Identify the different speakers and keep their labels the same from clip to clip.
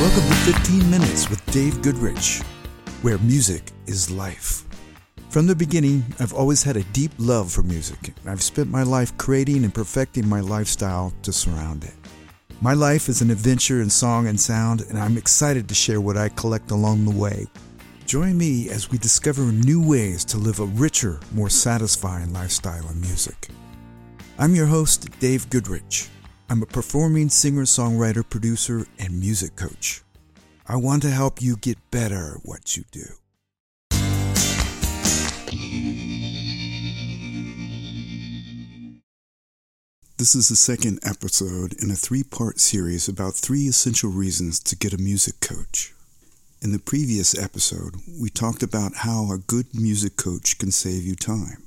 Speaker 1: Welcome to 15 Minutes with Dave Goodrich, where music is life. From the beginning, I've always had a deep love for music. I've spent my life creating and perfecting my lifestyle to surround it. My life is an adventure in song and sound, and I'm excited to share what I collect along the way. Join me as we discover new ways to live a richer, more satisfying lifestyle in music. I'm your host, Dave Goodrich. I'm a performing singer, songwriter, producer, and music coach. I want to help you get better at what you do. This is the second episode in a three part series about three essential reasons to get a music coach. In the previous episode, we talked about how a good music coach can save you time.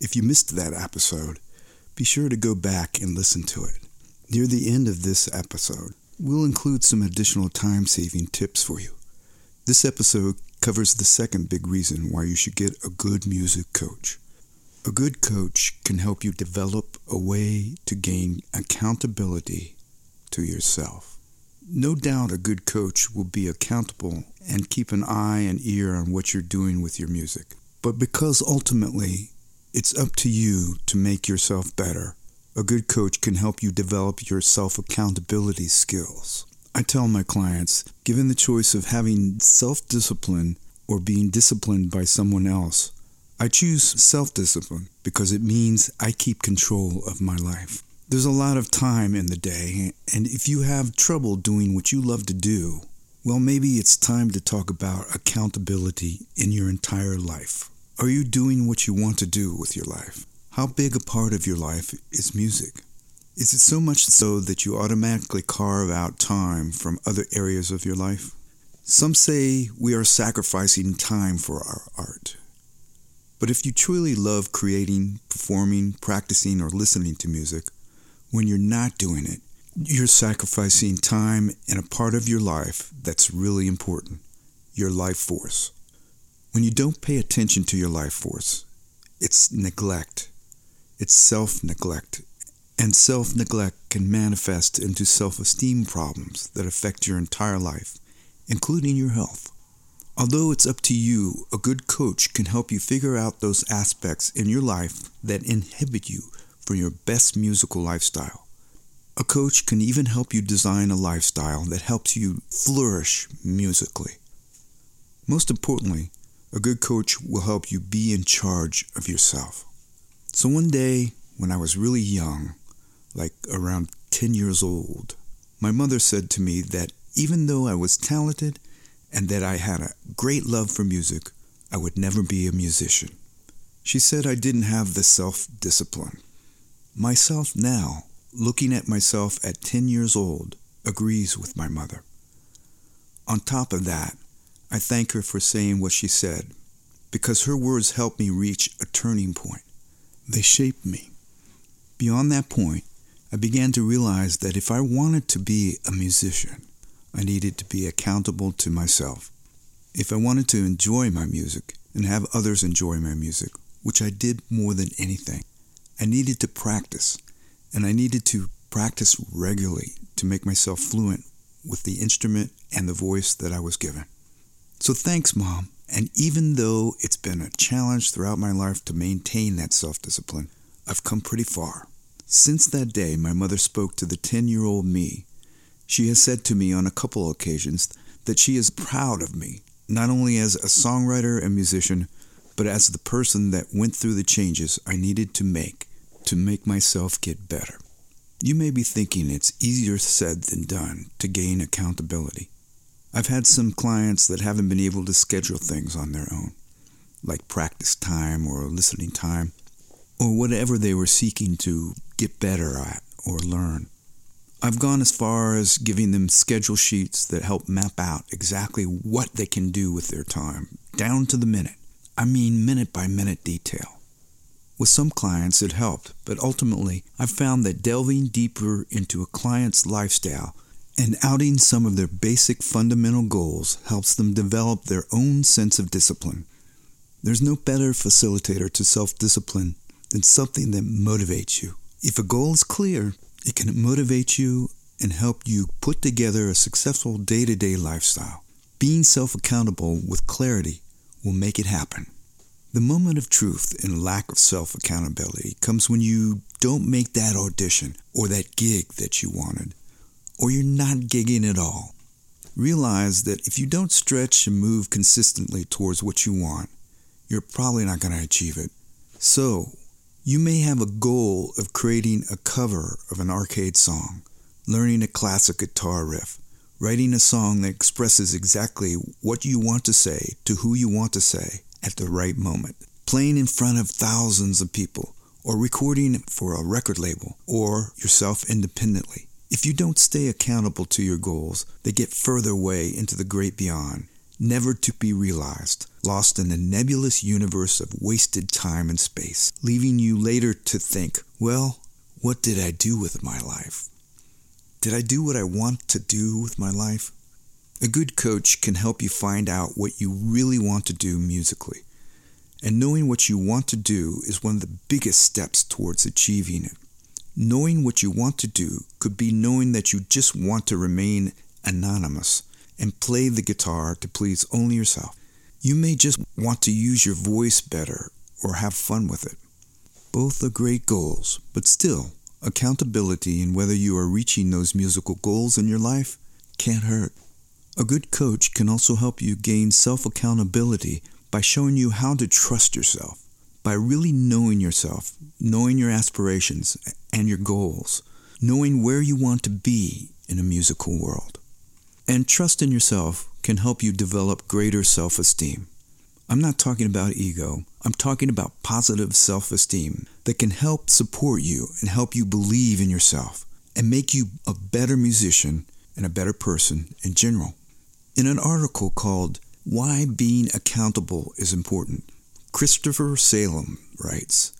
Speaker 1: If you missed that episode, be sure to go back and listen to it. Near the end of this episode, we'll include some additional time saving tips for you. This episode covers the second big reason why you should get a good music coach. A good coach can help you develop a way to gain accountability to yourself. No doubt a good coach will be accountable and keep an eye and ear on what you're doing with your music. But because ultimately it's up to you to make yourself better, a good coach can help you develop your self accountability skills. I tell my clients given the choice of having self discipline or being disciplined by someone else, I choose self discipline because it means I keep control of my life. There's a lot of time in the day, and if you have trouble doing what you love to do, well, maybe it's time to talk about accountability in your entire life. Are you doing what you want to do with your life? How big a part of your life is music? Is it so much so that you automatically carve out time from other areas of your life? Some say we are sacrificing time for our art. But if you truly love creating, performing, practicing, or listening to music, when you're not doing it, you're sacrificing time in a part of your life that's really important your life force. When you don't pay attention to your life force, it's neglect it's self neglect. And self neglect can manifest into self esteem problems that affect your entire life, including your health. Although it's up to you, a good coach can help you figure out those aspects in your life that inhibit you from your best musical lifestyle. A coach can even help you design a lifestyle that helps you flourish musically. Most importantly, a good coach will help you be in charge of yourself. So one day, when I was really young, like around 10 years old, my mother said to me that even though I was talented and that I had a great love for music, I would never be a musician. She said I didn't have the self discipline. Myself now, looking at myself at 10 years old, agrees with my mother. On top of that, I thank her for saying what she said, because her words helped me reach a turning point. They shaped me. Beyond that point, I began to realize that if I wanted to be a musician, I needed to be accountable to myself. If I wanted to enjoy my music and have others enjoy my music, which I did more than anything, I needed to practice, and I needed to practice regularly to make myself fluent with the instrument and the voice that I was given. So thanks, Mom, and even though it's been a challenge throughout my life to maintain that self discipline, I've come pretty far. Since that day, my mother spoke to the 10 year old me. She has said to me on a couple occasions that she is proud of me, not only as a songwriter and musician, but as the person that went through the changes I needed to make to make myself get better. You may be thinking it's easier said than done to gain accountability. I've had some clients that haven't been able to schedule things on their own, like practice time or listening time, or whatever they were seeking to get better at or learn. I've gone as far as giving them schedule sheets that help map out exactly what they can do with their time, down to the minute. I mean, minute by minute detail. With some clients, it helped, but ultimately, I've found that delving deeper into a client's lifestyle and outing some of their basic fundamental goals helps them develop their own sense of discipline. There's no better facilitator to self discipline than something that motivates you. If a goal is clear, it can motivate you and help you put together a successful day to day lifestyle. Being self accountable with clarity will make it happen. The moment of truth and lack of self accountability comes when you don't make that audition or that gig that you wanted, or you're not gigging at all. Realize that if you don't stretch and move consistently towards what you want, you're probably not going to achieve it. So, you may have a goal of creating a cover of an arcade song, learning a classic guitar riff, writing a song that expresses exactly what you want to say to who you want to say at the right moment, playing in front of thousands of people, or recording for a record label, or yourself independently. If you don't stay accountable to your goals, they get further away into the great beyond, never to be realized, lost in a nebulous universe of wasted time and space, leaving you later to think, well, what did I do with my life? Did I do what I want to do with my life? A good coach can help you find out what you really want to do musically. And knowing what you want to do is one of the biggest steps towards achieving it. Knowing what you want to do could be knowing that you just want to remain anonymous and play the guitar to please only yourself. You may just want to use your voice better or have fun with it. Both are great goals, but still, accountability in whether you are reaching those musical goals in your life can't hurt. A good coach can also help you gain self accountability by showing you how to trust yourself. By really knowing yourself, knowing your aspirations and your goals, knowing where you want to be in a musical world. And trust in yourself can help you develop greater self esteem. I'm not talking about ego, I'm talking about positive self esteem that can help support you and help you believe in yourself and make you a better musician and a better person in general. In an article called Why Being Accountable is Important, Christopher Salem writes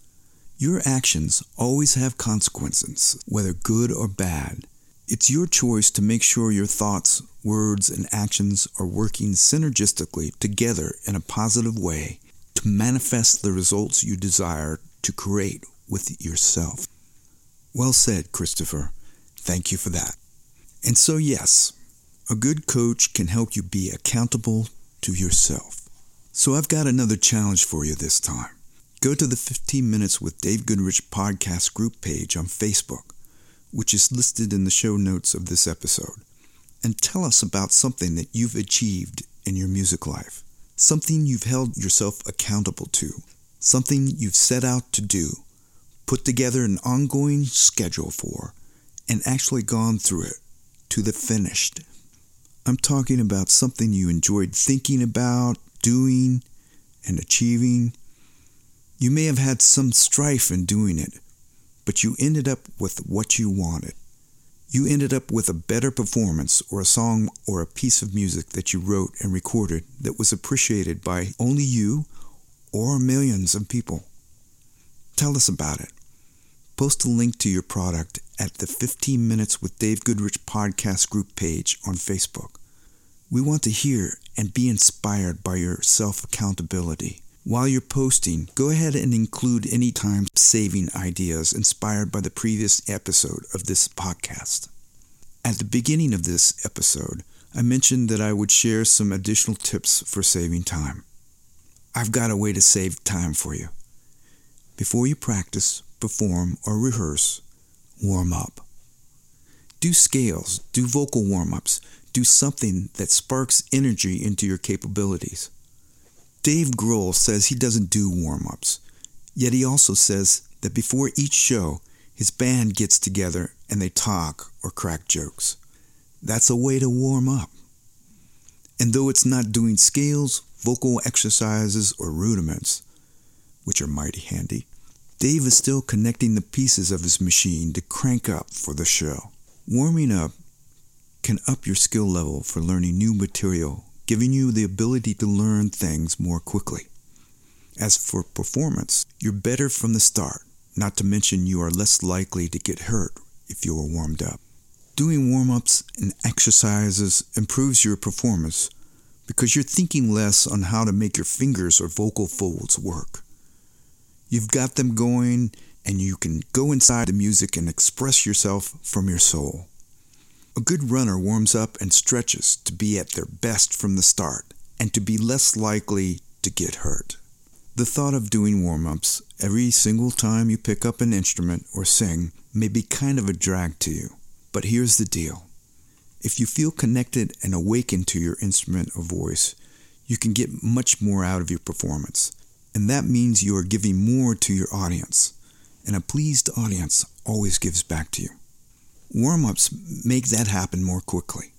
Speaker 1: Your actions always have consequences, whether good or bad. It's your choice to make sure your thoughts, words, and actions are working synergistically together in a positive way to manifest the results you desire to create with yourself. Well said, Christopher. Thank you for that. And so, yes, a good coach can help you be accountable to yourself. So, I've got another challenge for you this time. Go to the 15 Minutes with Dave Goodrich podcast group page on Facebook which is listed in the show notes of this episode, and tell us about something that you've achieved in your music life, something you've held yourself accountable to, something you've set out to do, put together an ongoing schedule for, and actually gone through it to the finished. I'm talking about something you enjoyed thinking about, doing, and achieving. You may have had some strife in doing it but you ended up with what you wanted. You ended up with a better performance or a song or a piece of music that you wrote and recorded that was appreciated by only you or millions of people. Tell us about it. Post a link to your product at the 15 Minutes with Dave Goodrich podcast group page on Facebook. We want to hear and be inspired by your self accountability. While you're posting, go ahead and include any time saving ideas inspired by the previous episode of this podcast. At the beginning of this episode, I mentioned that I would share some additional tips for saving time. I've got a way to save time for you. Before you practice, perform, or rehearse, warm up. Do scales, do vocal warm ups, do something that sparks energy into your capabilities. Dave Grohl says he doesn't do warm ups, yet he also says that before each show, his band gets together and they talk or crack jokes. That's a way to warm up. And though it's not doing scales, vocal exercises, or rudiments, which are mighty handy, Dave is still connecting the pieces of his machine to crank up for the show. Warming up can up your skill level for learning new material giving you the ability to learn things more quickly. As for performance, you're better from the start, not to mention you are less likely to get hurt if you are warmed up. Doing warm ups and exercises improves your performance because you're thinking less on how to make your fingers or vocal folds work. You've got them going, and you can go inside the music and express yourself from your soul. A good runner warms up and stretches to be at their best from the start and to be less likely to get hurt. The thought of doing warm ups every single time you pick up an instrument or sing may be kind of a drag to you. But here's the deal if you feel connected and awakened to your instrument or voice, you can get much more out of your performance. And that means you are giving more to your audience. And a pleased audience always gives back to you. Warm ups make that happen more quickly.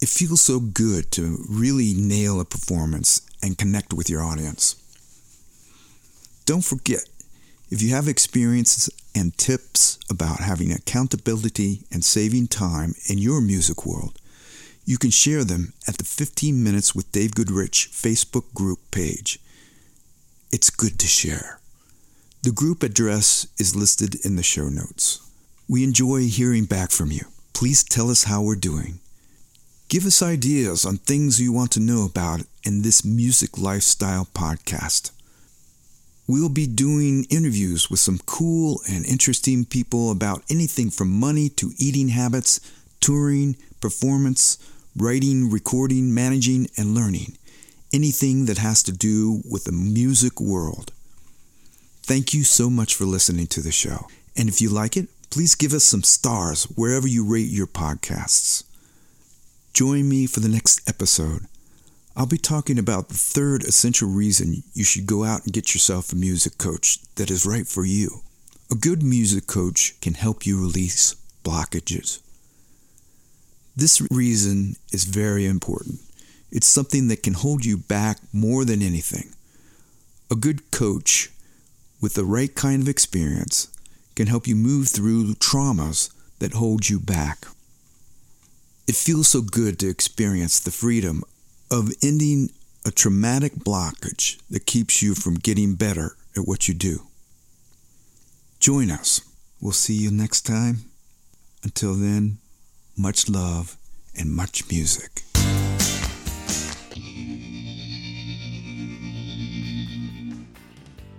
Speaker 1: It feels so good to really nail a performance and connect with your audience. Don't forget, if you have experiences and tips about having accountability and saving time in your music world, you can share them at the 15 Minutes with Dave Goodrich Facebook group page. It's good to share. The group address is listed in the show notes. We enjoy hearing back from you. Please tell us how we're doing. Give us ideas on things you want to know about in this music lifestyle podcast. We'll be doing interviews with some cool and interesting people about anything from money to eating habits, touring, performance, writing, recording, managing, and learning. Anything that has to do with the music world. Thank you so much for listening to the show. And if you like it, please give us some stars wherever you rate your podcasts. Join me for the next episode I'll be talking about the third essential reason you should go out and get yourself a music coach that is right for you. A good music coach can help you release blockages. This reason is very important. It's something that can hold you back more than anything. A good coach with the right kind of experience can help you move through traumas that hold you back. It feels so good to experience the freedom of ending a traumatic blockage that keeps you from getting better at what you do. Join us. We'll see you next time. Until then, much love and much music.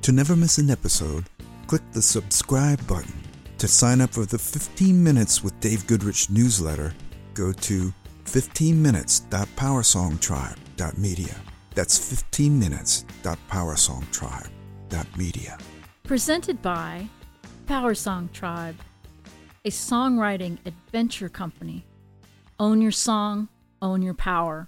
Speaker 1: To never miss an episode, click the subscribe button. To sign up for the 15 Minutes with Dave Goodrich newsletter, go to 15minutes.powersongtribe.media. That's 15minutes.powersongtribe.media.
Speaker 2: Presented by Powersong Tribe, a songwriting adventure company. Own your song, own your power.